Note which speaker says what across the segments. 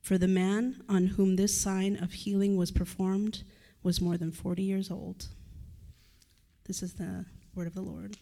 Speaker 1: For the man on whom this sign of healing was performed was more than 40 years old. This is the word of the Lord.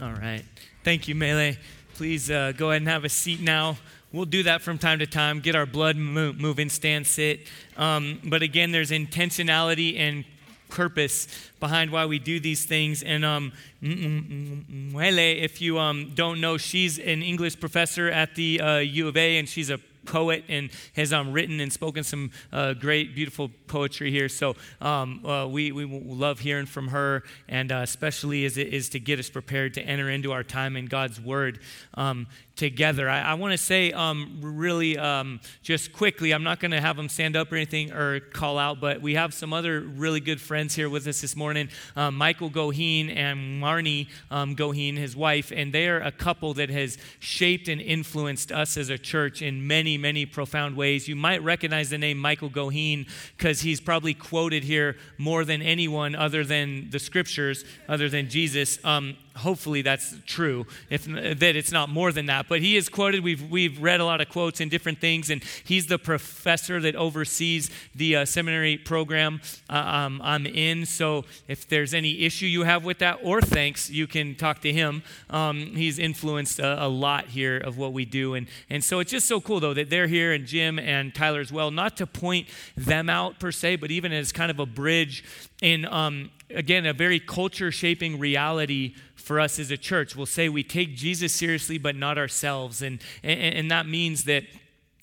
Speaker 2: All right. Thank you, Mele. Please uh, go ahead and have a seat now. We'll do that from time to time, get our blood moving, stand, sit. Um, but again, there's intentionality and purpose behind why we do these things. And um, Mele, if you um, don't know, she's an English professor at the uh, U of A, and she's a poet and has um, written and spoken some uh, great, beautiful poetry here. So um, uh, we, we love hearing from her, and uh, especially as it is to get us prepared to enter into our time in God's Word. Um, together. I, I want to say um, really um, just quickly, I'm not going to have them stand up or anything or call out, but we have some other really good friends here with us this morning um, Michael Goheen and Marnie um, Goheen, his wife, and they are a couple that has shaped and influenced us as a church in many, many profound ways. You might recognize the name Michael Goheen because he's probably quoted here more than anyone other than the scriptures, other than Jesus. Um, hopefully that's true if that it's not more than that. But he is quoted we've, we've read a lot of quotes and different things and he's the professor that oversees the uh, seminary program uh, um, i'm in. So if there's any issue you have with that or thanks you can talk to him. Um, he's influenced a, a, lot here of what we do. And, and so it's just so cool though that they're here and jim and tyler as well. Not to point them out per se but even as kind of a bridge in um, again a very culture shaping reality for us as a church. We'll say we take Jesus seriously, but not ourselves. And, and, and that means that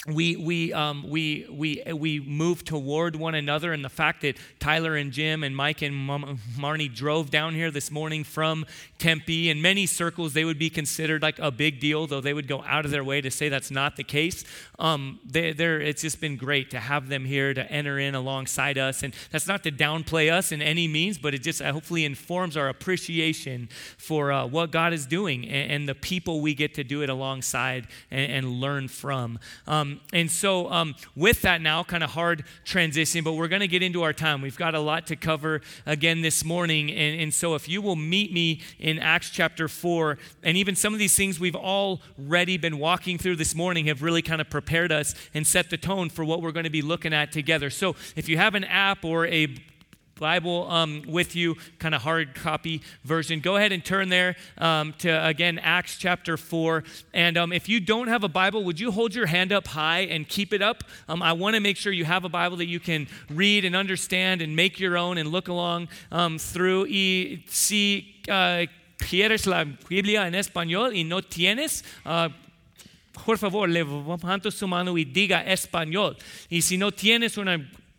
Speaker 2: we we um, we we we move toward one another, and the fact that Tyler and Jim and Mike and Marnie drove down here this morning from Tempe, in many circles they would be considered like a big deal, though they would go out of their way to say that's not the case. Um, they, it's just been great to have them here to enter in alongside us, and that's not to downplay us in any means, but it just uh, hopefully informs our appreciation for uh, what God is doing and, and, the people we get to do it alongside and, and learn from. Um, and so, um, with that now, kind of hard transition, but we're going to get into our time. We've got a lot to cover again this morning. And, and so, if you will meet me in Acts chapter 4, and even some of these things we've already been walking through this morning have really kind of prepared us and set the tone for what we're going to be looking at together. So, if you have an app or a Bible um, with you, kind of hard copy version, go ahead and turn there um, to, again, Acts chapter 4. And um, if you don't have a Bible, would you hold your hand up high and keep it up? Um, I want to make sure you have a Bible that you can read and understand and make your own and look along um, through. Y si uh, quieres la Biblia en español y no tienes, uh, por favor, levanta su mano y diga español. Y si no tienes una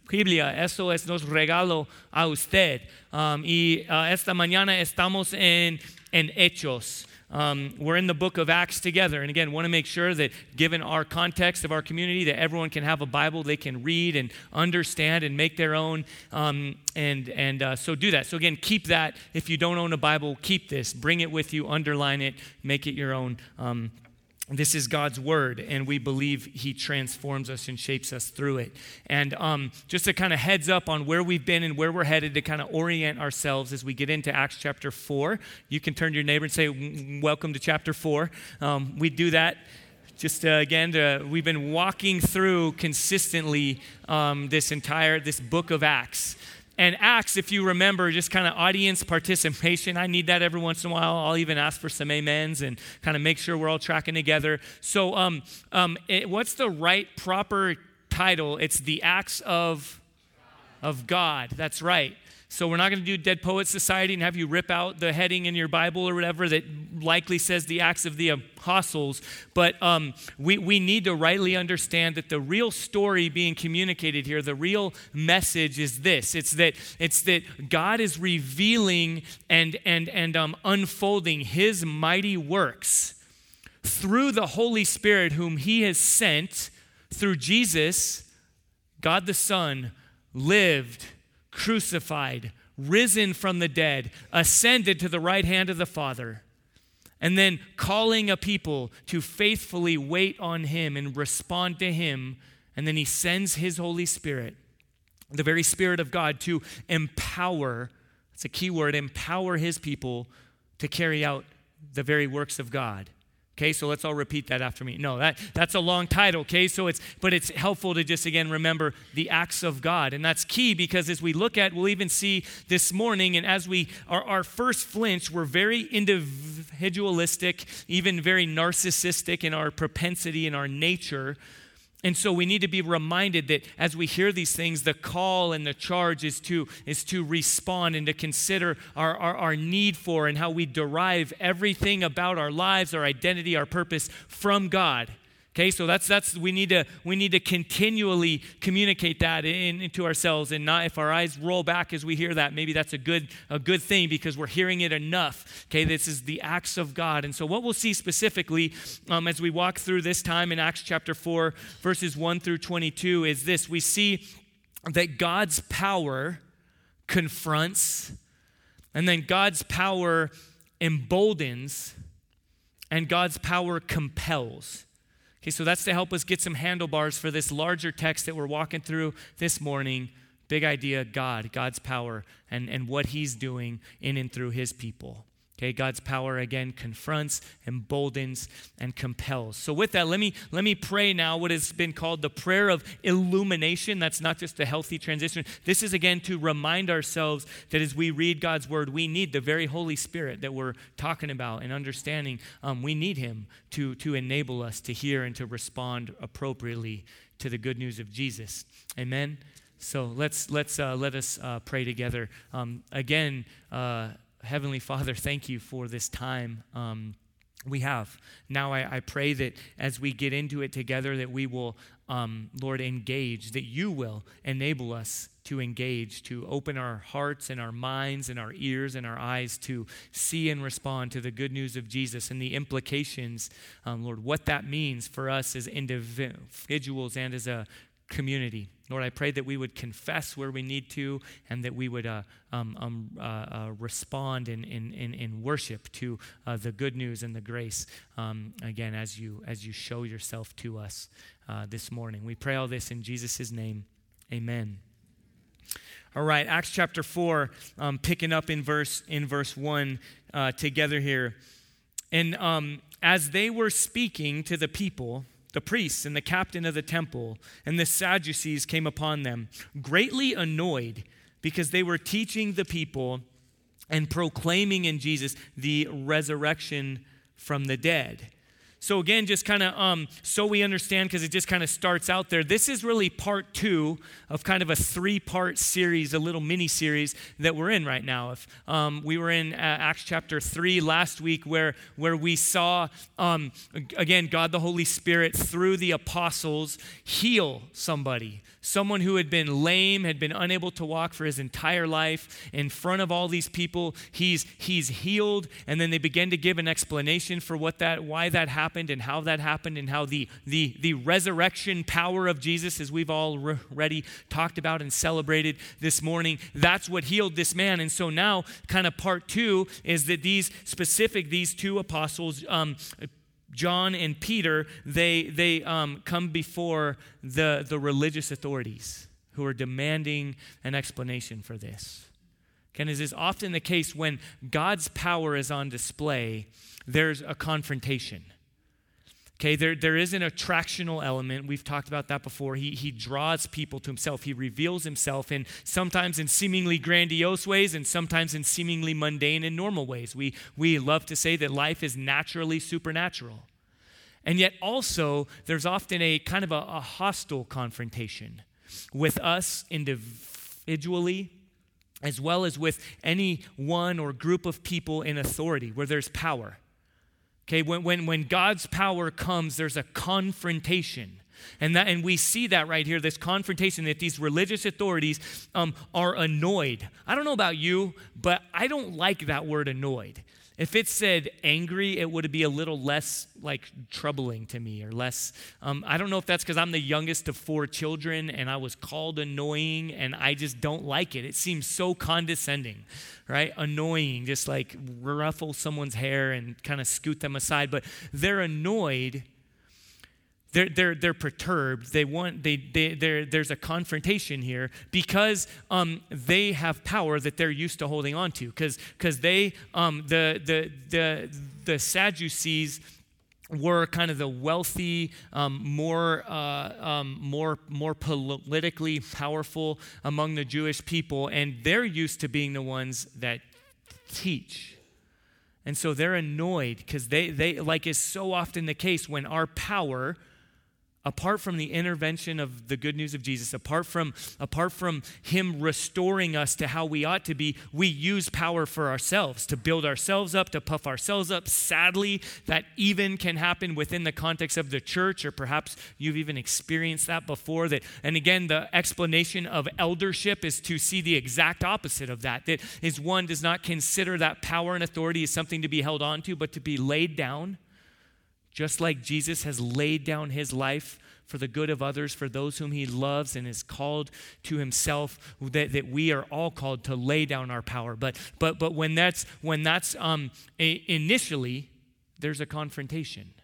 Speaker 2: Biblia. Eso es nos regalo a usted. Um, y uh, esta mañana estamos en, en Hechos. Um, we're in the book of Acts together. And again, want to make sure that given our context of our community, that everyone can have a Bible they can read and understand and make their own. Um, and and uh, so do that. So again, keep that. If you don't own a Bible, keep this. Bring it with you, underline it, make it your own. Um, this is God's word, and we believe He transforms us and shapes us through it. And um, just a kind of heads up on where we've been and where we're headed to kind of orient ourselves as we get into Acts chapter 4. You can turn to your neighbor and say, Welcome to chapter 4. Um, we do that just uh, again we've been walking through consistently um, this entire this book of acts and Acts, if you remember, just kind of audience participation. I need that every once in a while. I'll even ask for some amens and kind of make sure we're all tracking together. So, um, um, it, what's the right, proper title? It's the Acts of, of God. That's right. So we're not going to do Dead Poets Society and have you rip out the heading in your Bible or whatever that likely says the Acts of the Apostles. But um, we, we need to rightly understand that the real story being communicated here, the real message is this. It's that, it's that God is revealing and, and, and um, unfolding his mighty works through the Holy Spirit whom he has sent through Jesus God the Son lived, crucified, risen from the dead, ascended to the right hand of the Father, and then calling a people to faithfully wait on him and respond to him. And then he sends his Holy Spirit, the very Spirit of God, to empower, it's a key word, empower his people to carry out the very works of God. Okay, so let's all repeat that after me. No, that, that's a long title, okay? So it's but it's helpful to just again remember the acts of God. And that's key because as we look at, we'll even see this morning, and as we our, our first flinch, we're very individualistic, even very narcissistic in our propensity and our nature. And so we need to be reminded that as we hear these things, the call and the charge is to, is to respond and to consider our, our, our, need for and how we derive everything about our lives, our identity, our purpose from God. Okay, so that's that's we need to we need to continually communicate that in, into ourselves, and not if our eyes roll back as we hear that, maybe that's a good a good thing because we're hearing it enough. Okay, this is the acts of God, and so what we'll see specifically um, as we walk through this time in Acts chapter four, verses one through twenty-two, is this: we see that God's power confronts, and then God's power emboldens, and God's power compels. Okay, so that's to help us get some handlebars for this larger text that we're walking through this morning. Big idea God, God's power, and, and what He's doing in and through His people. Okay, God's power again confronts, emboldens, and compels. So with that, let me let me pray now what has been called the prayer of illumination. That's not just a healthy transition. This is again to remind ourselves that as we read God's word, we need the very Holy Spirit that we're talking about and understanding. Um, we need Him to to enable us to hear and to respond appropriately to the good news of Jesus. Amen. So let's let's uh, let us uh, pray together. Um, again. Uh, Heavenly Father, thank you for this time. Um, we have. Now I, I, pray that as we get into it together, that we will, um, Lord, engage, that you will enable us to engage, to open our hearts and our minds and our ears and our eyes to see and respond to the good news of Jesus and the implications, um, Lord, what that means for us as individuals and as a community. Lord, I pray that we would confess where we need to and that we would uh, um, um, uh, uh, respond in, in, in, in, worship to uh, the good news and the grace, um, again, as you, as you show yourself to us uh, this morning. We pray all this in Jesus' name. Amen. All right, Acts chapter 4, um, picking up in verse, in verse 1 uh, together here. And um, as they were speaking to the people, the priests and the captain of the temple and the Sadducees came upon them, greatly annoyed because they were teaching the people and proclaiming in Jesus the resurrection from the dead. So, again, just kind of um, so we understand, because it just kind of starts out there, this is really part two of kind of a three part series, a little mini series that we're in right now. If um, we were in uh, Acts chapter three last week, where, where we saw, um, again, God the Holy Spirit through the apostles heal somebody someone who had been lame, had been unable to walk for his entire life, in front of all these people, he's, he's healed. And then they begin to give an explanation for what that, why that happened and how that happened and how the, the, the resurrection power of Jesus, as we've already talked about and celebrated this morning, that's what healed this man. And so now, kind of part two is that these specific, these two apostles, um, John and Peter, they, they um, come before the, the religious authorities who are demanding an explanation for this. And as is often the case when God's power is on display, there's a confrontation. Okay, there, there is an attractional element. We've talked about that before. He, he draws people to himself. He reveals himself in sometimes in seemingly grandiose ways and sometimes in seemingly mundane and normal ways. We, we love to say that life is naturally supernatural. And yet, also, there's often a kind of a, a hostile confrontation with us individually as well as with any one or group of people in authority where there's power. Okay, when, when, when God's power comes, there's a confrontation. And, that, and we see that right here this confrontation that these religious authorities um, are annoyed. I don't know about you, but I don't like that word annoyed. If it said angry, it would be a little less like troubling to me or less. Um, I don't know if that's because I'm the youngest of four children and I was called annoying and I just don't like it. It seems so condescending, right? Annoying, just like ruffle someone's hair and kind of scoot them aside. But they're annoyed they're, they're, they're perturbed. They want, they, they, there's a confrontation here because um, they have power that they're used to holding on to. Because they, um, the, the, the, the Sadducees, were kind of the wealthy, um, more, uh, um, more, more politically powerful among the Jewish people, and they're used to being the ones that teach. And so they're annoyed because they, they, like is so often the case when our power apart from the intervention of the good news of Jesus, apart from, apart from Him restoring us to how we ought to be, we use power for ourselves, to build ourselves up, to puff ourselves up. Sadly, that even can happen within the context of the church, or perhaps you've even experienced that before. That, and again, the explanation of eldership is to see the exact opposite of that. That is one does not consider that power and authority is something to be held on to, but to be laid down just like Jesus has laid down his life for the good of others, for those whom he loves and is called to himself, that, that we are all called to lay down our power. But, but, but when that's, when that's um, a, initially, there's a confrontation.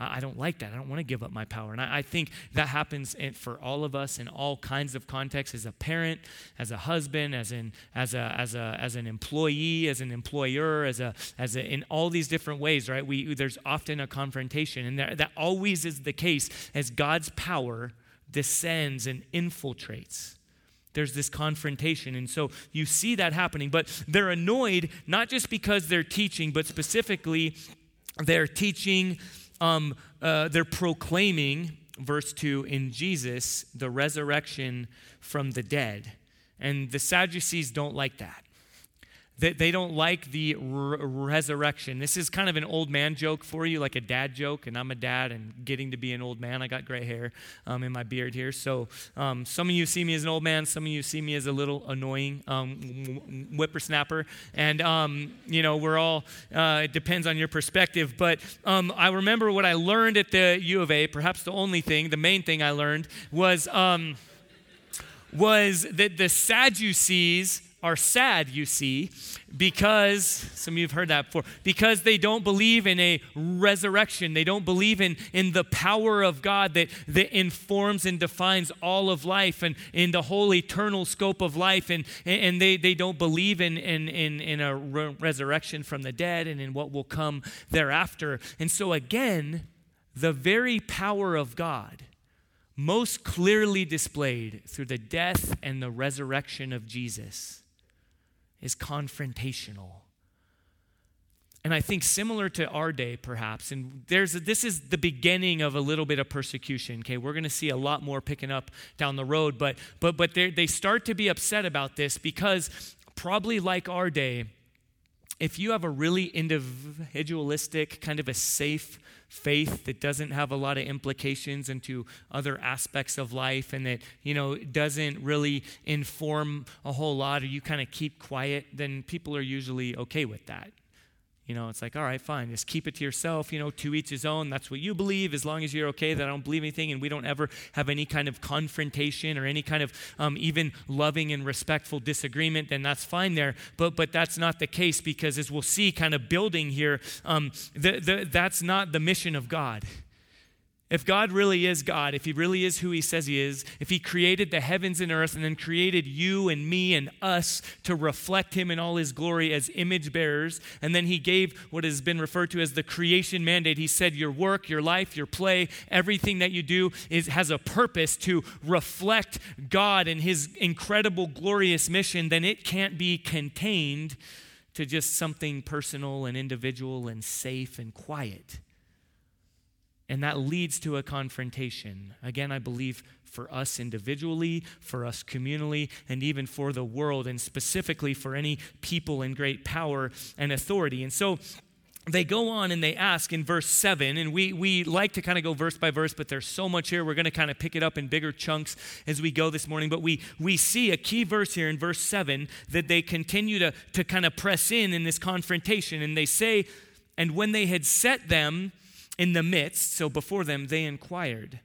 Speaker 2: I don't like that. I don't want to give up my power. And I, think that happens for all of us in all kinds of contexts as a parent, as a husband, as, in, as, a, as, a, as an employee, as an employer, as a, as a, in all these different ways, right? We, there's often a confrontation. And that, that always is the case as God's power descends and infiltrates there's this confrontation. And so you see that happening. But they're annoyed not just because they're teaching, but specifically they're teaching um, uh, they're proclaiming, verse 2, in Jesus, the resurrection from the dead. And the Sadducees don't like that. They, they don't like the resurrection. This is kind of an old man joke for you, like a dad joke. And I'm a dad and getting to be an old man. I got gray hair um, in my beard here. So um, some of you see me as an old man. Some of you see me as a little annoying um, whippersnapper. And, um, you know, we're all, uh, it depends on your perspective. But um, I remember what I learned at the U of A, perhaps the only thing, the main thing I learned was, um, was that the Sadducees are sad, you see, because, some of you have heard that before, because they don't believe in a resurrection. They don't believe in, in the power of God that, that informs and defines all of life and in the whole eternal scope of life. And, and they, they don't believe in, in, in, in a re- resurrection from the dead and in what will come thereafter. And so, again, the very power of God most clearly displayed through the death and the resurrection of Jesus is confrontational. And I think similar to our day, perhaps, and there's a, this is the beginning of a little bit of persecution. Okay, we're going to see a lot more picking up down the road, but but but they start to be upset about this because probably like our day, if you have a really individualistic kind of a safe faith that doesn't have a lot of implications into other aspects of life and that, you know, doesn't really inform a whole lot or you kind of keep quiet, then people are usually okay with that. You know, it's like, all right, fine, just keep it to yourself, you know, to each his own. That's what you believe. As long as you're okay that I don't believe anything and we don't ever have any kind of confrontation or any kind of um, even loving and respectful disagreement, then that's fine there. But, but that's not the case because as we'll see kind of building here, um, the, the, that's not the mission of God. If God really is God, if He really is who He says He is, if He created the heavens and earth and then created you and me and us to reflect Him in all His glory as image bearers, and then He gave what has been referred to as the creation mandate, He said, Your work, your life, your play, everything that you do is, has a purpose to reflect God and His incredible, glorious mission, then it can't be contained to just something personal and individual and safe and quiet. And that leads to a confrontation. Again, I believe for us individually, for us communally, and even for the world, and specifically for any people in great power and authority. And so, they go on and they ask in verse 7 and we, we like to kind of go verse by verse but there's so much here we're going to kind of pick it up in bigger chunks as we go this morning but we, we see a key verse here in verse 7 that they continue to, to kind of press in in this confrontation and they say and when they had set them in the midst so before them they inquired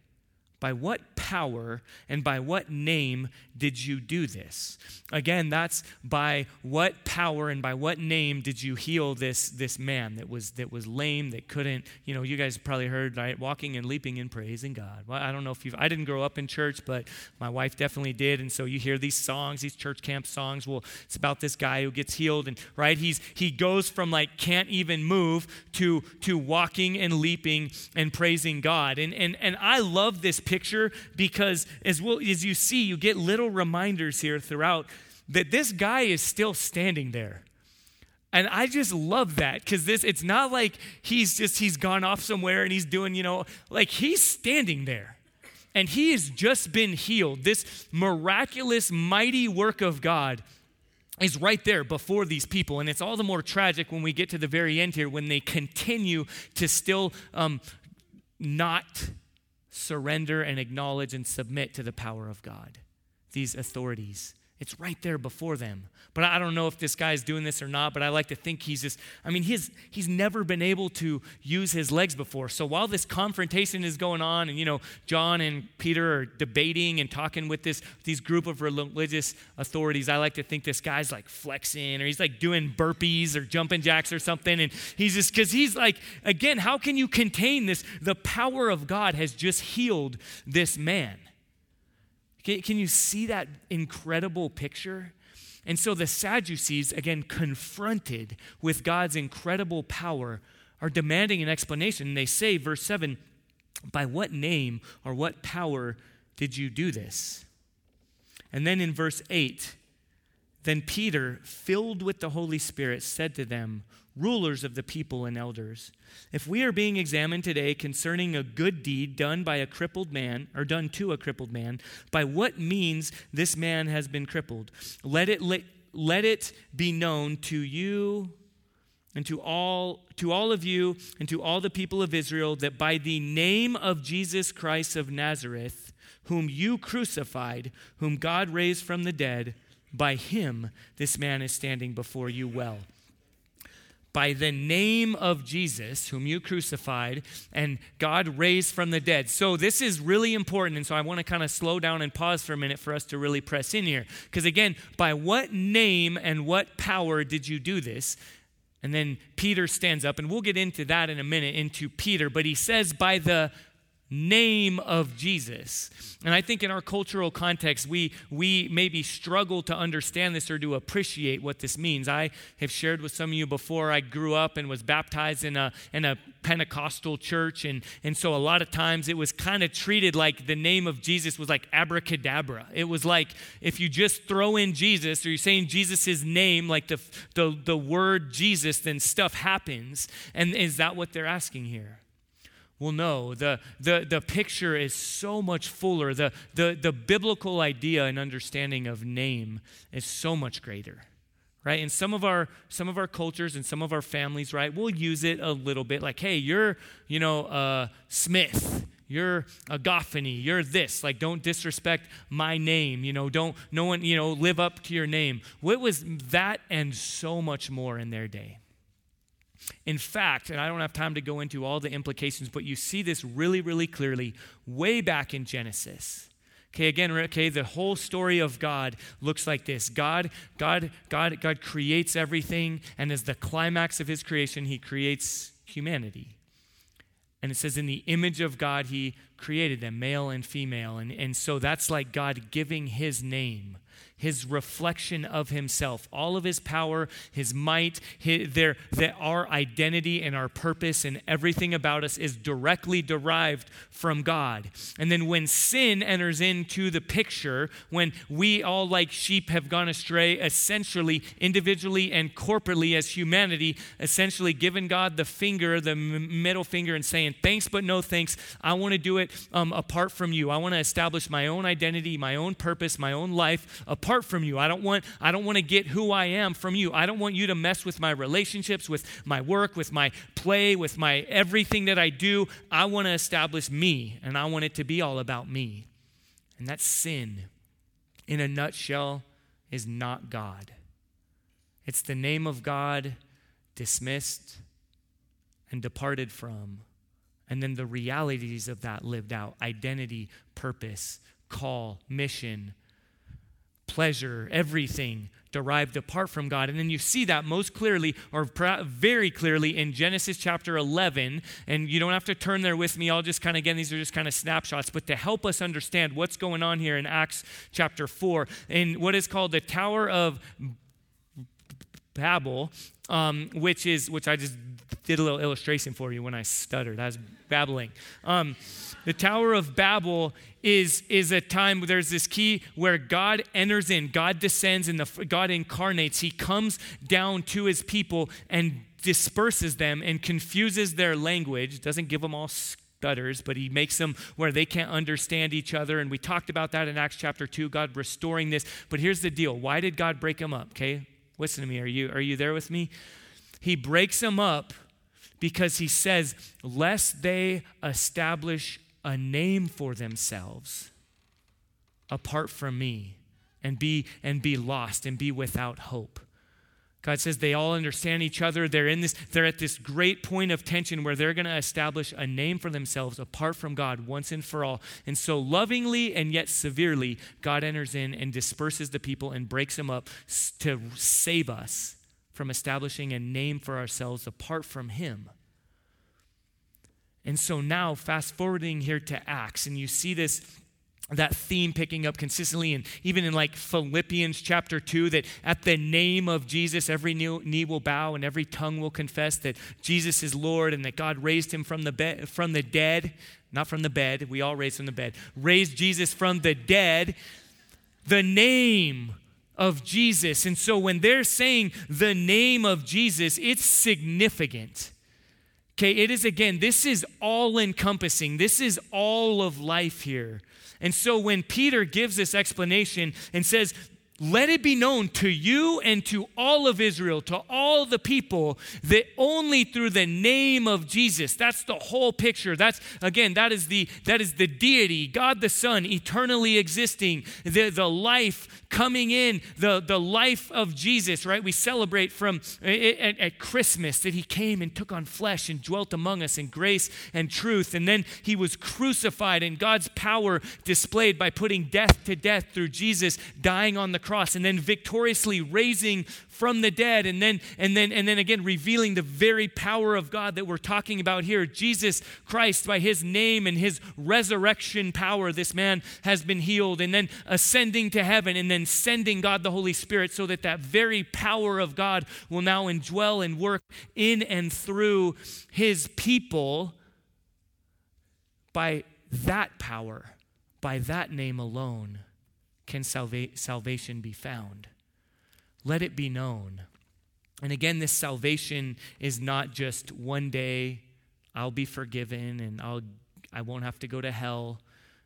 Speaker 2: by what power and by what name did you do this? Again, that's by what power and by what name did you heal this, this man that was, that was lame, that couldn't, you know, you guys probably heard, right? Walking and leaping and praising God. Well, I don't know if you've, I didn't grow up in church, but my wife definitely did. And so you hear these songs, these church camp songs. Well, it's about this guy who gets healed and, right? He's, he goes from like can't even move to, to walking and leaping and praising God. And, and, and I love this picture picture because as, well, as you see, you get little reminders here throughout that this guy is still standing there. And I just love that because this it's not like he's just he's gone off somewhere and he's doing, you know, like he's standing there. And he has just been healed. This miraculous, mighty work of God is right there before these people. And it's all the more tragic when we get to the very end here when they continue to still um, not surrender and acknowledge and submit to the power of God, these authorities. It's right there before them. But I don't know if this guy's doing this or not, but I like to think he's just, I mean, he's, he's never been able to use his legs before. So while this confrontation is going on, and, you know, John and Peter are debating and talking with this, these group of religious authorities, I like to think this guy's like flexing or he's like doing burpees or jumping jacks or something. And he's just, because he's like, again, how can you contain this? The power of God has just healed this man. Can, you see that incredible picture? And so the Sadducees, again, confronted with God's incredible power, are demanding an explanation. They say, verse 7, by what name or what power did you do this? And then in verse 8, then Peter, filled with the Holy Spirit, said to them, rulers of the people and elders. If we are being examined today concerning a good deed done by a crippled man, or done to a crippled man, by what means this man has been crippled, let it, let, let it be known to you and to all to all of you and to all the people of Israel that by the name of Jesus Christ of Nazareth whom you crucified whom God raised from the dead by him this man is standing before you well by the name of Jesus, whom you crucified, and God raised from the dead. So, this is really important. And so, I want to kind of slow down and pause for a minute for us to really press in here. Because, again, by what name and what power did you do this? And then Peter stands up, and we'll get into that in a minute, into Peter. But he says, by the name of Jesus. And I think in our cultural context, we, we maybe struggle to understand this or to appreciate what this means. I have shared with some of you before, I grew up and was baptized in a, in a Pentecostal church. And, and so a lot of times it was kind of treated like the name of Jesus was like abracadabra. It was like if you just throw in Jesus or you're saying Jesus' name, like the, the, the word Jesus, then stuff happens. And is that what they're asking here? Well, no, the, the, the picture is so much fuller. The, the, the biblical idea and understanding of name is so much greater right? In some of our some of our cultures and some of our families right we'll use it a little bit like hey you're you know uh, smith you're a goffany you're this. Like don't disrespect my name you know don't no one you know live up to your name. What was that and so much more in their day in fact, and I don't have time to go into all the implications, but you see this really, really clearly way back in Genesis. Okay, again, okay, the whole story of God looks like this. God, God, God, God creates everything, and as the climax of his creation, he creates humanity. And it says, in the image of God, he created them, male and female. And, and so that's like God giving his name his reflection of himself, all of his power, his might, his, their, our identity and our purpose and everything about us is directly derived from God. And then when sin enters into the picture, when we all, like sheep, have gone astray, essentially, individually and corporately as humanity, essentially given God the finger, the middle finger, and saying, Thanks, but no thanks. I want to do it um, apart from you. I want to establish my own identity, my own purpose, my own life apart from you. I don't want I don't want to get who I am from you. I don't want you to mess with my relationships, with my work, with my play, with my everything that I do. I want to establish me and I want it to be all about me. And that sin in a nutshell is not God. It's the name of God dismissed and departed from and then the realities of that lived out identity, purpose, call, mission, pleasure, everything derived apart from God. And then you see that most clearly, or very clearly, in Genesis chapter 11. And you don't have to turn there with me. I'll just kind of, again, these are just kind of snapshots, but to help us understand what's going on here in Acts chapter 4, in what is called the Tower of Babel, um, which is, which I just did a little illustration for you when I stuttered. I was babbling. Um, the Tower of Babel is, is a time where there's this key where God enters in, God descends, and the, God incarnates. He comes down to his people and disperses them and confuses their language, doesn't give them all stutters, but he makes them where they can't understand each other. And we talked about that in Acts chapter 2, God restoring this. But here's the deal why did God break them up? Okay, listen to me. Are you, are you there with me? He breaks them up because he says, lest they establish a name for themselves apart from me and be and be lost and be without hope. God says they all understand each other. They're in this, they're at this great point of tension where they're going to establish a name for themselves apart from God once and for all. And so lovingly and yet severely, God enters in and disperses the people and breaks them up to save us from establishing a name for ourselves apart from Him. And so now, fast forwarding here to Acts, and you see this that theme picking up consistently and even in like philippians chapter 2 that at the name of jesus every knee will bow and every tongue will confess that jesus is lord and that god raised him from the, from the dead not from the bed we all raised from the bed raised jesus from the dead the name of Jesus. And so when they're saying the name of Jesus, it's significant. Okay, it is again, this is all encompassing. This is all of life here. And so when Peter gives this explanation and says, let it be known to you and to all of Israel, to all the people, that only through the name of Jesus, that's the whole picture. That's again, that is the that is the deity, God the Son, eternally existing, the, the life coming in, the, the life of Jesus, right? We celebrate from eh, eh, at, at Christmas that he came and took on flesh and dwelt among us in grace and truth. And then he was crucified and God's power displayed by putting death to death through Jesus dying on the cross and then victoriously raising from the dead and then and then and then again revealing the very power of God that we're talking about here. Jesus Christ by his name and his resurrection power this man has been healed and then ascending to heaven and then sending God the Holy Spirit so that that very power of God will now indwell and work in and through his people by that power by that name alone can salva- salvation be found. Let it be known. And again, this salvation is not just one day I'll be forgiven and I'll I won't have to go to hell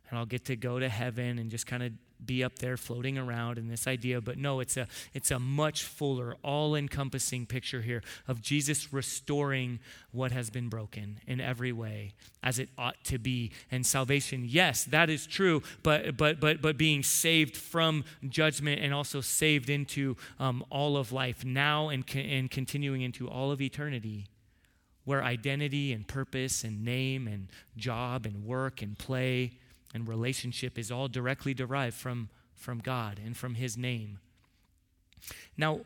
Speaker 2: and I'll get to go to heaven and just kind of be up there floating around in this idea but no it's a it's a much fuller all-encompassing picture here of Jesus restoring what has been broken in every way as it ought to be. And salvation yes that is true but but but but being saved from judgment and also saved into um, all of life now and, and continuing into all of eternity where identity and purpose and name and job and work and play and relationship is all directly derived from, from God and from His name. Now,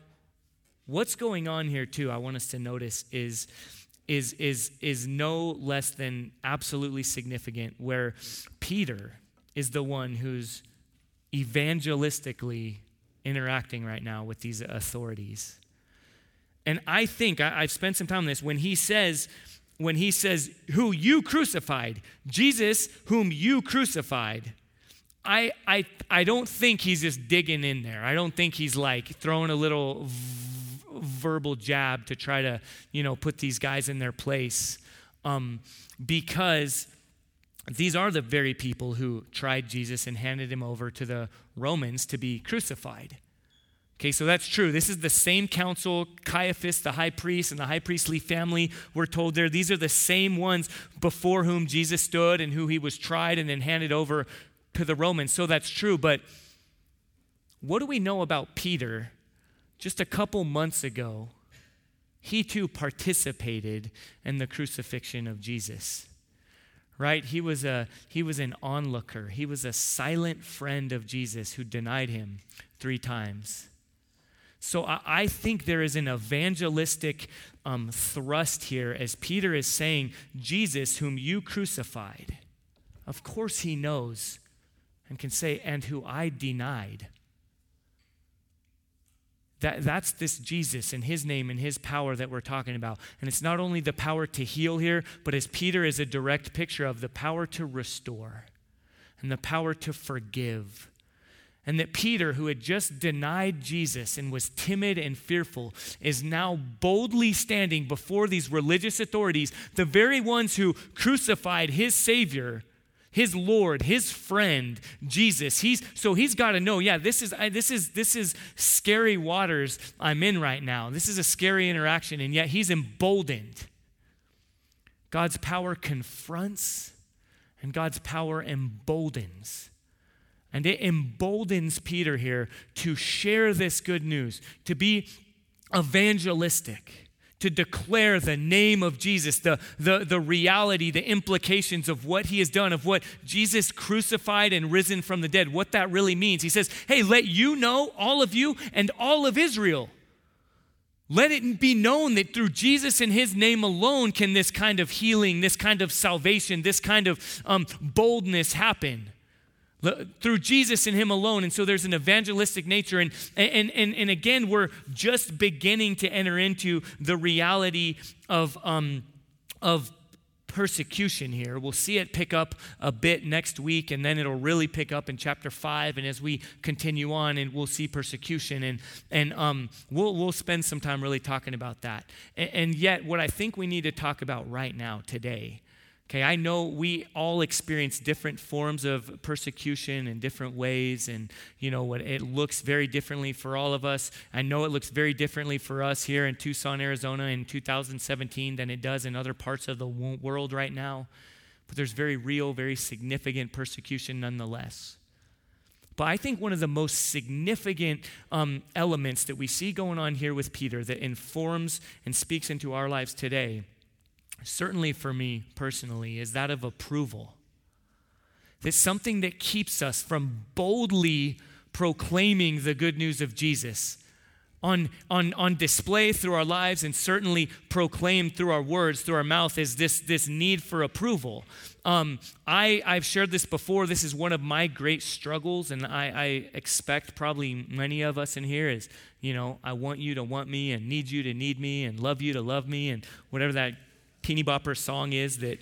Speaker 2: what's going on here, too, I want us to notice is, is, is, is no less than absolutely significant, where Peter is the one who's evangelistically interacting right now with these authorities. And I think, I, have spent some time on this, when he says, when he says, Who you crucified, Jesus, whom you crucified. I, I, I don't think he's just digging in there. I don't think he's like throwing a little v- verbal jab to try to, you know, put these guys in their place. Um, because these are the very people who tried Jesus and handed him over to the Romans to be crucified. Okay, so that's true. This is the same council. Caiaphas, the high priest, and the high priestly family were told there. These are the same ones before whom Jesus stood and who he was tried and then handed over to the Romans. So that's true. But what do we know about Peter? Just a couple months ago, he too participated in the crucifixion of Jesus right he was a he was an onlooker he was a silent friend of jesus who denied him three times so I, I think there is an evangelistic um, thrust here as Peter is saying, Jesus, whom you crucified, of course he knows and can say, and who I denied. That, that's this Jesus and his name and his power that we're talking about. And it's not only the power to heal here, but as Peter is a direct picture of the power to restore and the power to forgive and that Peter, who had just denied Jesus and was timid and fearful, is now boldly standing before these religious authorities, the very ones who crucified his Savior, his Lord, his friend, Jesus. He's, so he's got to know, yeah, this is, this, is, this is scary waters I'm in right now. This is a scary interaction, and yet he's emboldened. God's power confronts, and God's power emboldens. And it emboldens Peter here to share this good news, to be evangelistic, to declare the name of Jesus, the, the, the reality, the implications of what he has done, of what Jesus crucified and risen from the dead, what that really means. He says, Hey, let you know, all of you and all of Israel. Let it be known that through Jesus and his name alone can this kind of healing, this kind of salvation, this kind of um, boldness happen through Jesus and Him alone. And so there's an evangelistic nature. And, and, and, and again, we're just beginning to enter into the reality of, um, of persecution here. We'll see it pick up a bit next week, and then it'll really pick up in chapter five. And as we continue on, and we'll see persecution, and and um, we'll we'll spend some time really talking about that. And, and yet, what I think we need to talk about right now today Okay, I know we all experience different forms of persecution in different ways, and you know what it looks very differently for all of us. I know it looks very differently for us here in Tucson, Arizona in 2017 than it does in other parts of the world right now. But there's very real, very significant persecution nonetheless. But I think one of the most significant um, elements that we see going on here with Peter that informs and speaks into our lives today certainly for me personally, is that of approval. It's something that keeps us from boldly proclaiming the good news of Jesus on, on, on display through our lives and certainly proclaimed through our words, through our mouth, is this, this need for approval. Um, I, I've shared this before. This is one of my great struggles, and I, I expect probably many of us in here is, you know, I want you to want me and need you to need me and love you to love me and whatever that teeny bopper song is that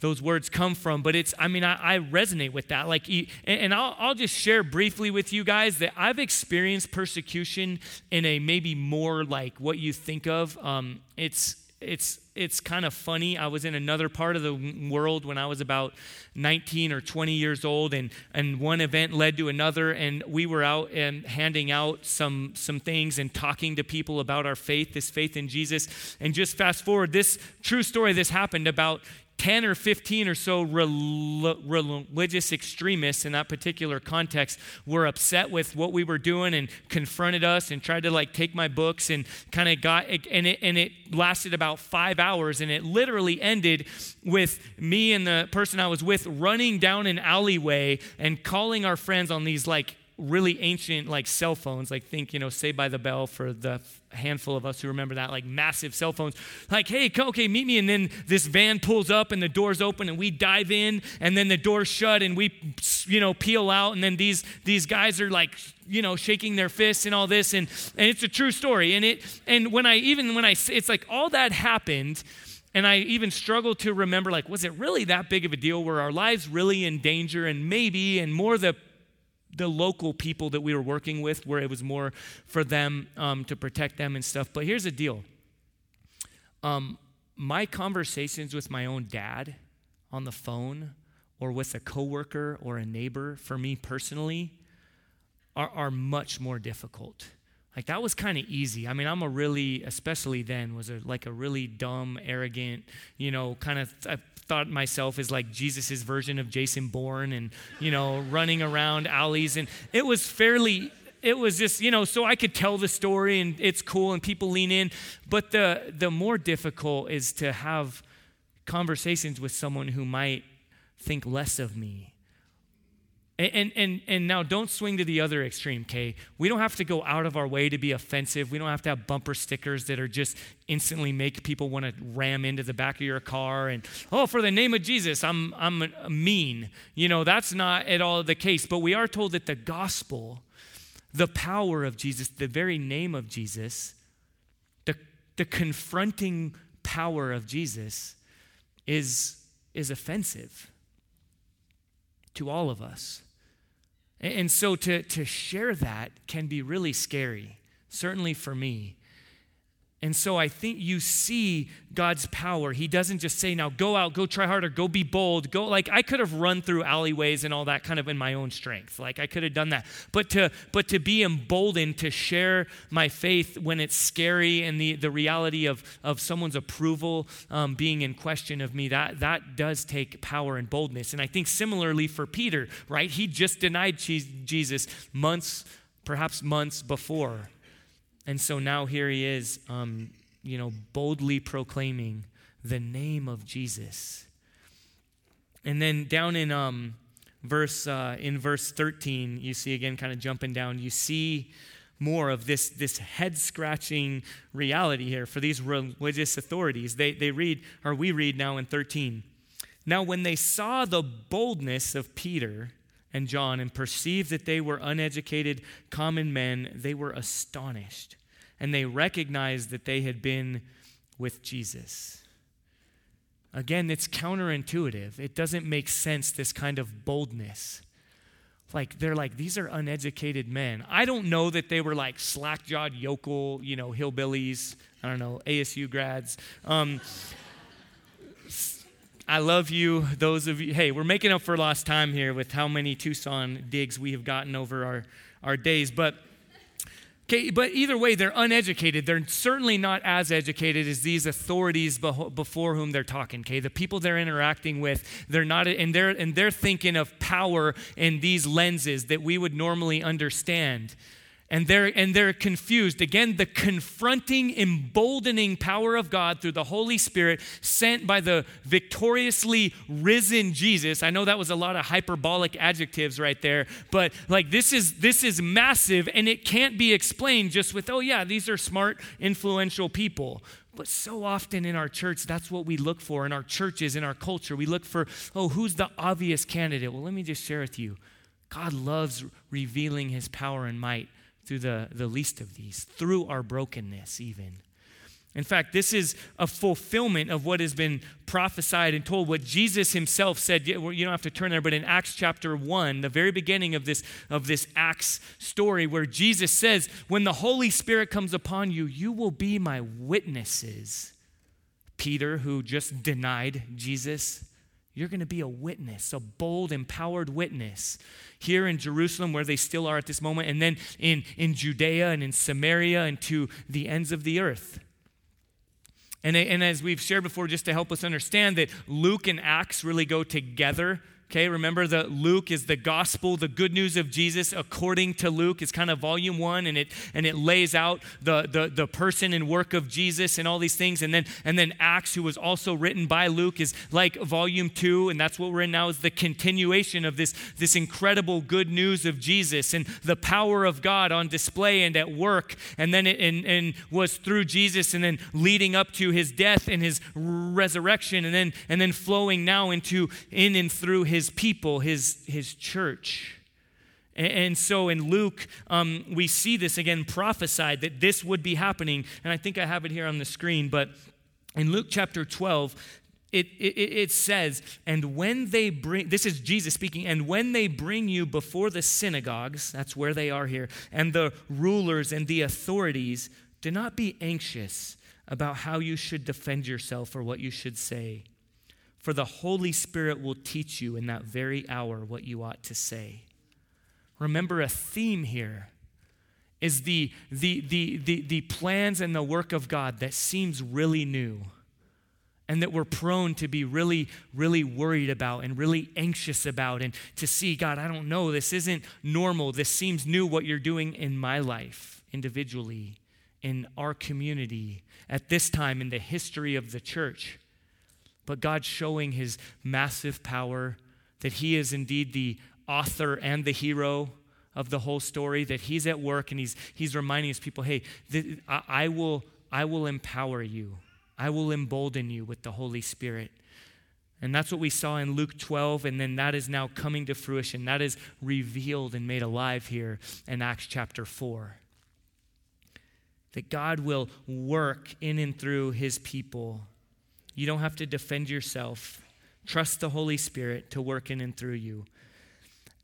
Speaker 2: those words come from but it's i mean i, I resonate with that. Like and, and I'll, I'll just share briefly with you guys that i've experienced persecution in a maybe more like what you think of. Um, it's it's it's kind of funny. I was in another part of the world when I was about 19 or 20 years old, and, and one event led to another, and we were out and handing out some some things and talking to people about our faith, this faith in Jesus. And just fast forward, this true story. This happened about 10 or 15 or so religious extremists in that particular context were upset with what we were doing and confronted us and tried to like take my books and kind of got and it, and it lasted about five hours and it literally ended with me and the person i was with running down an alleyway and calling our friends on these like really ancient like cell phones like think you know Saved by the Bell for the handful of us who remember that like massive cell phones like hey okay meet me and then this van pulls up and the doors open and we dive in and then the doors shut and we you know peel out and then these these guys are like you know shaking their fists and all this and and it's a true story and it and when i even when i it's like all that happened and I even struggle to remember, like, was it really that big of a deal? Were our lives really in danger? And maybe, and more the the local people that we were working with, where it was more for them um, to protect them and stuff. But here's the deal um, my conversations with my own dad on the phone or with a coworker or a neighbor, for me personally, are, are much more difficult. Like that was kind of easy. I mean, I'm a really, especially then, was a, like a really dumb, arrogant, you know, kind of. I thought myself as like Jesus's version of Jason Bourne, and you know, running around alleys, and it was fairly. It was just, you know, so I could tell the story and it's cool and people lean in. But the the more difficult is to have conversations with someone who might think less of me and, and, and now don't swing to the other extreme, okay? We don't have to go out of our way to be offensive. We don't have to have bumper stickers that are just instantly make people want to ram into the back of your car and, oh, for the name of Jesus, I'm, I'm mean. You know, that's not at all the case. But we are told that the gospel, the power of Jesus, the very name of Jesus, the, the confronting power of Jesus is, is offensive to all of us. And so to, to share that can be really scary, certainly for me. And so I think you see God's power. He doesn't just say, now go out, go try harder, go be bold, go like I could have run through alleyways and all that kind of in my own strength. Like I could have done that. But to but to be emboldened to share my faith when it's scary and the, the reality of, of someone's approval um, being in question of me, that that does take power and boldness. And I think similarly for Peter, right? He just denied Jesus months, perhaps months before. And so now here he is, um, you know, boldly proclaiming the name of Jesus. And then down in um, verse uh, in verse 13, you see again, kind of jumping down, you see more of this, this head scratching reality here for these religious authorities. They, they read, or we read now in 13. Now, when they saw the boldness of Peter and John and perceived that they were uneducated common men, they were astonished. And they recognized that they had been with Jesus. Again, it's counterintuitive. It doesn't make sense, this kind of boldness. Like, they're like, these are uneducated men. I don't know that they were like slack jawed yokel, you know, hillbillies, I don't know, ASU grads. Um, I love you, those of you. Hey, we're making up for lost time here with how many Tucson digs we have gotten over our, our days. But Okay, but either way, they're uneducated. They're certainly not as educated as these authorities before whom they're talking. Okay, the people they're interacting with, they're not, and they're and they're thinking of power in these lenses that we would normally understand and they're and they're confused. Again the confronting emboldening power of god through the holy spirit sent by the victoriously risen jesus. I know that was a lot of hyperbolic adjectives right there but like this is this is massive and it can't be explained just with oh yeah these are smart influential people. But so often in our church, that's what we look for in our churches, in our culture. We look for, oh, who's the obvious candidate? Well, let me just share with you. God loves revealing his power and might through the, the least of these, through our brokenness, even. In fact, this is a fulfillment of what has been prophesied and told, what Jesus himself said. You don't have to turn there, but in Acts chapter 1, the very beginning of this, of this Acts story, where Jesus says, When the Holy Spirit comes upon you, you will be my witnesses. Peter, who just denied Jesus, you're going to be a witness, a bold, empowered witness here in Jerusalem, where they still are at this moment, and then in, in Judea and in Samaria and to the ends of the earth. And, and as we've shared before, just to help us understand that Luke and Acts really go together Okay, remember that Luke is the gospel, the good news of Jesus according to Luke. It's kind of volume one, and it and it lays out the, the, the person and work of Jesus and all these things. And then and then Acts, who was also written by Luke, is like volume two, and that's what we're in now, is the continuation of this, this incredible good news of Jesus and the power of God on display and at work. And then it and, and was through Jesus and then leading up to his death and his resurrection, and then and then flowing now into in and through his his people, his, his church. And, so in Luke, um, we see this again prophesied that this would be happening. And I think I have it here on the screen, but in Luke chapter 12, it, it, it, says, and when they bring, this is Jesus speaking, and when they bring you before the synagogues, that's where they are here, and the rulers and the authorities, do not be anxious about how you should defend yourself or what you should say. For the Holy Spirit will teach you in that very hour what you ought to say. Remember a theme here is the, the, the, the, the plans and the work of God that seems really new and that we're prone to be really, really worried about and really anxious about and to see, God, I don't know, this isn't normal. This seems new what you're doing in my life individually, in our community, at this time in the history of the church. But God's showing his massive power, that he is indeed the author and the hero of the whole story, that he's at work and he's, he's reminding his people, hey, th- I, I, will, I will empower you. I will embolden you with the Holy Spirit. And that's what we saw in Luke 12, and then that is now coming to fruition. That is revealed and made alive here in Acts chapter 4. That God will work in and through his people you don't have to defend yourself. Trust the Holy Spirit to work in and through you.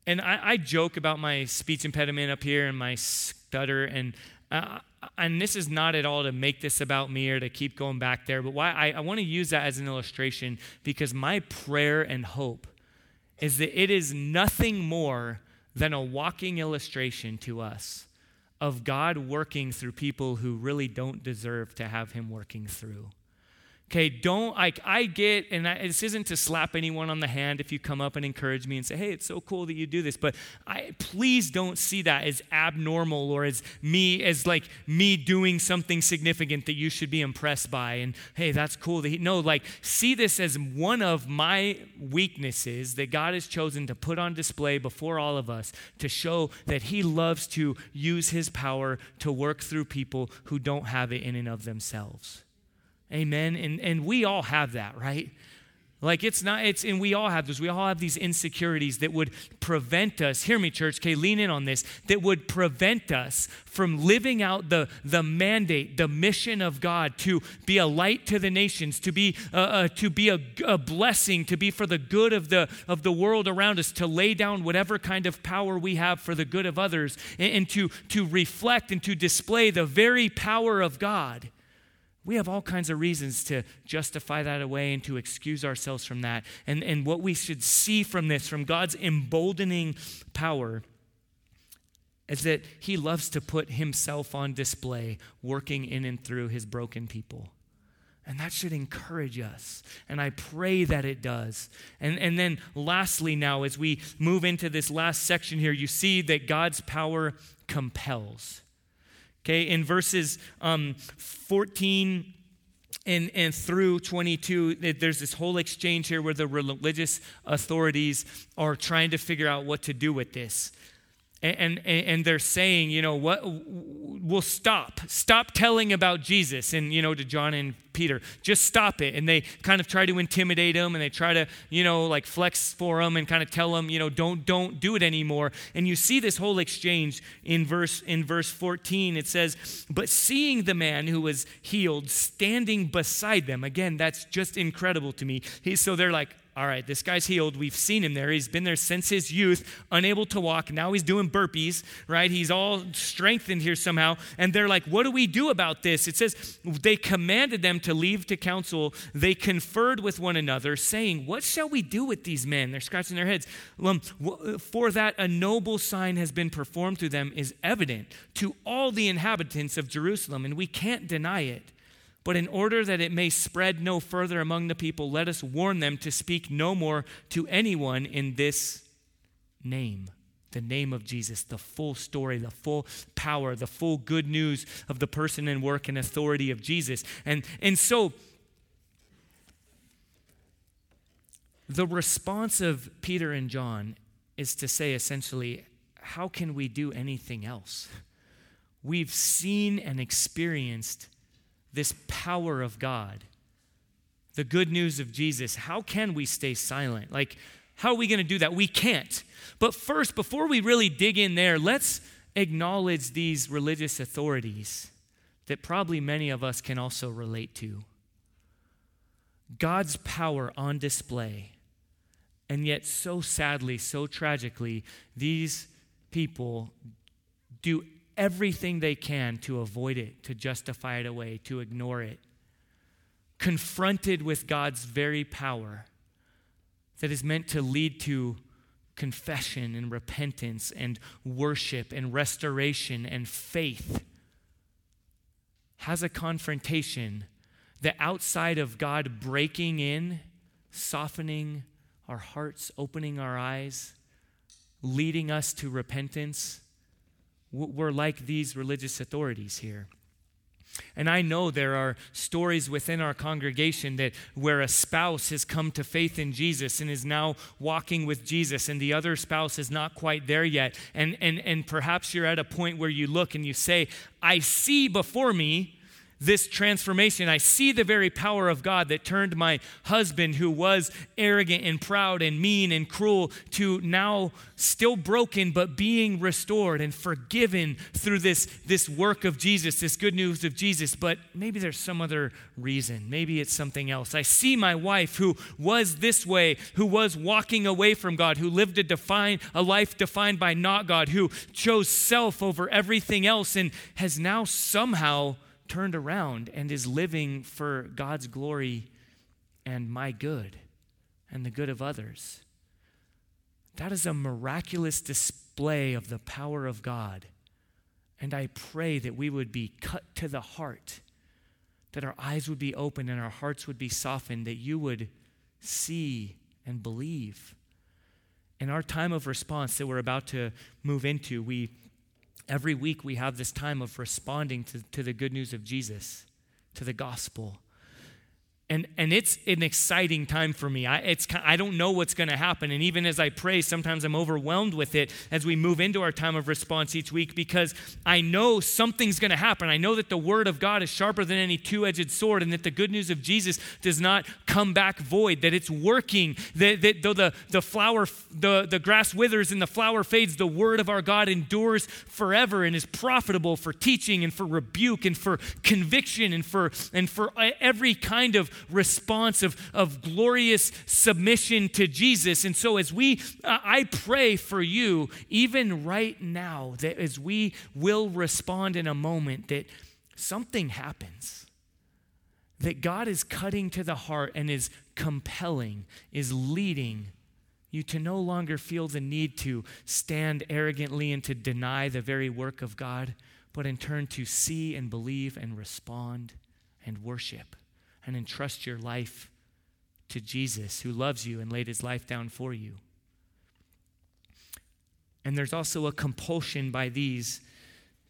Speaker 2: And I, I joke about my speech impediment up here and my stutter, and uh, and this is not at all to make this about me or to keep going back there, but why I, I want to use that as an illustration because my prayer and hope is that it is nothing more than a walking illustration to us of God working through people who really don't deserve to have Him working through. Okay, don't, like, I get, and I, this isn't to slap anyone on the hand if you come up and encourage me and say, hey, it's so cool that you do this, but I, please don't see that as abnormal or as me, as like me doing something significant that you should be impressed by. And hey, that's cool. That he, no, like, see this as one of my weaknesses that God has chosen to put on display before all of us to show that He loves to use His power to work through people who don't have it in and of themselves. Amen. And, and we all have that, right? Like it's not, it's, and we all have this. We all have these insecurities that would prevent us, hear me, church, okay, lean in on this, that would prevent us from living out the, the mandate, the mission of God to be a light to the nations, to be, uh, uh, to be a, a blessing, to be for the good of the, of the world around us, to lay down whatever kind of power we have for the good of others, and, and to, to reflect and to display the very power of God we have all kinds of reasons to justify that away and to excuse ourselves from that. And, and what we should see from this, from God's emboldening power, is that He loves to put Himself on display, working in and through His broken people. And that should encourage us. And I pray that it does. And, and then, lastly, now, as we move into this last section here, you see that God's power compels. Okay, in verses um, 14 and, and through 22, there's this whole exchange here where the religious authorities are trying to figure out what to do with this and, and, and they're saying, you know, what, we'll stop. Stop telling about Jesus. And, you know, to John and Peter, just stop it. And they kind of try to intimidate him and they try to, you know, like flex for him and kind of tell him, you know, don't, don't do it anymore. And you see this whole exchange in verse, in verse 14. It says, but seeing the man who was healed standing beside them, again, that's just incredible to me. He, so they're like, all right, this guy's healed. We've seen him there. He's been there since his youth, unable to walk. Now he's doing burpees, right? He's all strengthened here somehow. And they're like, what do we do about this? It says, they commanded them to leave to council. They conferred with one another, saying, What shall we do with these men? They're scratching their heads. Um, for that a noble sign has been performed through them is evident to all the inhabitants of Jerusalem, and we can't deny it. But in order that it may spread no further among the people, let us warn them to speak no more to anyone in this name the name of Jesus, the full story, the full power, the full good news of the person and work and authority of Jesus. And, and so, the response of Peter and John is to say essentially, how can we do anything else? We've seen and experienced this power of God, the good news of Jesus, how can we stay silent? Like, how are we going to do that? We can't. But first, before we really dig in there, let's acknowledge these religious authorities that probably many of us can also relate to. God's power on display. And yet, so sadly, so tragically, these people do everything they can to avoid it, to justify it away, to ignore it. Confronted with God's very power, that is meant to lead to confession and repentance and worship and restoration and faith has a confrontation that outside of God breaking in, softening our hearts, opening our eyes, leading us to repentance, we're like these religious authorities here. And I know there are stories within our congregation that where a spouse has come to faith in Jesus and is now walking with Jesus and the other spouse is not quite there yet. And and and perhaps you're at a point where you look and you say, I see before me this transformation. I see the very power of God that turned my husband, who was arrogant and proud and mean and cruel, to now still broken, but being restored and forgiven through this, this work of Jesus, this good news of Jesus. But maybe there's some other reason. Maybe it's something else. I see my wife, who was this way, who was walking away from God, who lived a, define, a life defined by not God, who chose self over everything else, and has now somehow turned around and is living for God's glory and my good and the good of others. That is a miraculous display of the power of God. And I pray that we would be cut to the heart, that our eyes would be open and our hearts would be softened, that you would see and believe. In our time of response that we're about to move into, we Every week we have this time of responding to, to the good news of Jesus, to the gospel. And, and it's an exciting time for me. I, it's, I don't know what's going to happen. And even as I pray, sometimes I'm overwhelmed with it as we move into our time of response each week because I know something's going to happen. I know that the word of God is sharper than any two edged sword and that the good news of Jesus does not come back void, that it's working, that, that though the, the flower, the, the grass withers and the flower fades, the word of our God endures forever and is profitable for teaching and for rebuke and for conviction and for, and for uh, every kind of response of, of glorious submission to Jesus. And so, as we, uh, I pray for you, even right now, that as we will respond in a moment, that something happens. That God is cutting to the heart and is compelling, is leading you to no longer feel the need to stand arrogantly and to deny the very work of God, but in turn to see and believe and respond and worship and entrust your life to Jesus, who loves you and laid his life down for you. And there's also a compulsion by these.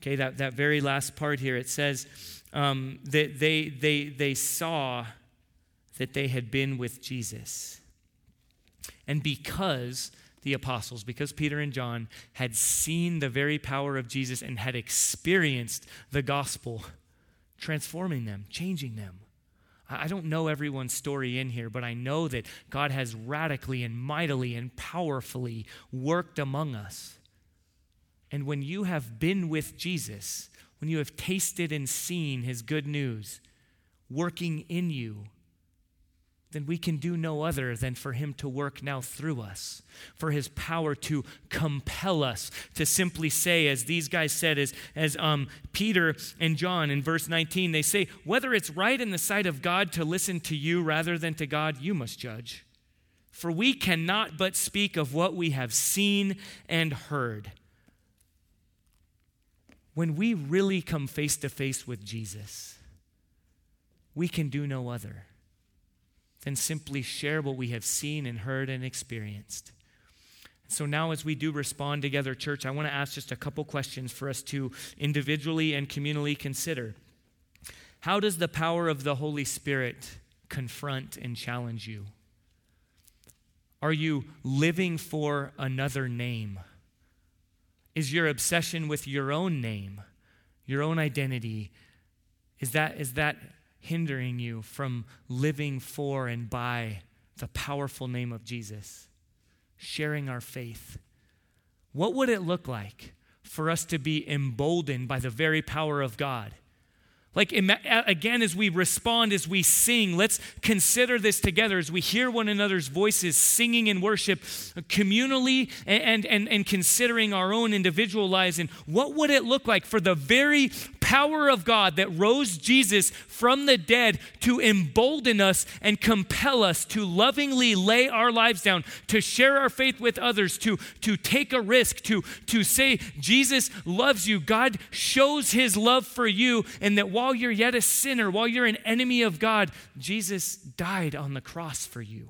Speaker 2: Okay, that, that very last part here, it says um, that they, they, they saw that they had been with Jesus. And because the apostles, because Peter and John had seen the very power of Jesus and had experienced the gospel transforming them, changing them, I don't know everyone's story in here, but I know that God has radically and mightily and powerfully worked among us. And when you have been with Jesus, when you have tasted and seen his good news working in you, then we can do no other than for Him to work now through us, for His power to compel us to simply say, as these guys said, as, as um, Peter and John in verse 19, they say, whether it's right in the sight of God to listen to you rather than to God, you must judge. For we cannot but speak of what we have seen and heard. When we really come face to face with Jesus, we can do no other than simply share what we have seen and heard and experienced. So now, as we do respond together, church, I want to ask just a couple questions for us to individually and communally consider. How does the power of the Holy Spirit confront and challenge you? Are you living for another name? Is your obsession with your own name, your own identity, is that, is that hindering you from living for and by the powerful name of Jesus, sharing our faith? What would it look like for us to be emboldened by the very power of God? Like, again, as we respond, as we sing, let's consider this together as we hear one another's voices singing in worship uh, communally and, and, and considering our own individual lives. And what would it look like for the very power of God that rose Jesus from the dead to embolden us and compel us to lovingly lay our lives down, to share our faith with others, to, to take a risk, to, to say, Jesus loves you. God shows his love for you, and that while you're yet a sinner, while you're an enemy of God, Jesus died on the cross for you.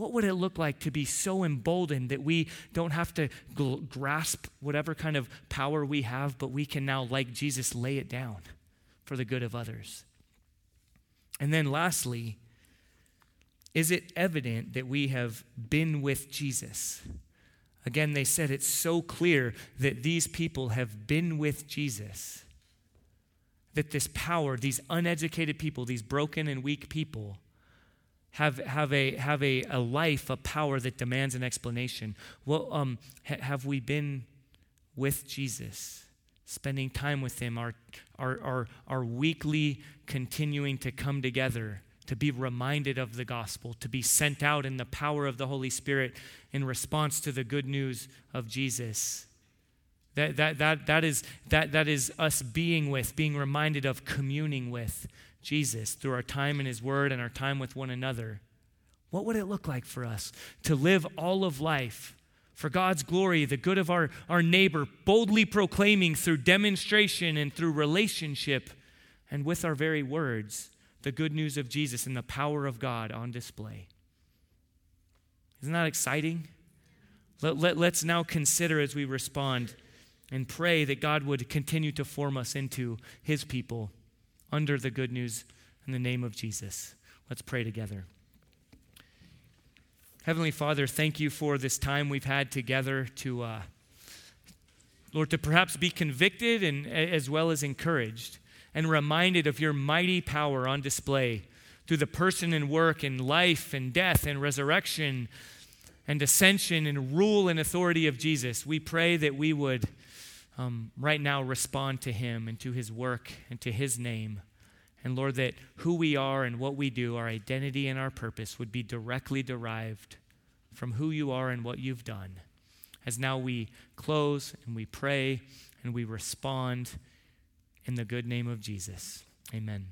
Speaker 2: What would it look like to be so emboldened that we don't have to gl- grasp whatever kind of power we have, but we can now, like Jesus, lay it down for the good of others? And then, lastly, is it evident that we have been with Jesus? Again, they said it's so clear that these people have been with Jesus. That this power, these uneducated people, these broken and weak people, have, have, a, have a, a life, a power that demands an explanation. Well, um, ha- have we been with Jesus, spending time with Him, our, our, our, our weekly continuing to come together, to be reminded of the gospel, to be sent out in the power of the Holy Spirit in response to the good news of Jesus? That, that, that, that, is, that, that is us being with, being reminded of, communing with. Jesus through our time in His Word and our time with one another, what would it look like for us to live all of life for God's glory, the good of our, our neighbor, boldly proclaiming through demonstration and through relationship and with our very words the good news of Jesus and the power of God on display? Isn't that exciting? Let, let, let's now consider as we respond and pray that God would continue to form us into His people under the good news in the name of Jesus. Let's pray together. Heavenly Father, thank you for this time we've had together to, uh, Lord, to perhaps be convicted and as well as encouraged and reminded of your mighty power on display through the person and work and life and death and resurrection and ascension and rule and authority of Jesus. We pray that we would um, right now respond to him and to his work and to his name. And Lord, that who we are and what we do, our identity and our purpose, would be directly derived from who you are and what you've done. As now we close and we pray and we respond in the good name of Jesus. Amen.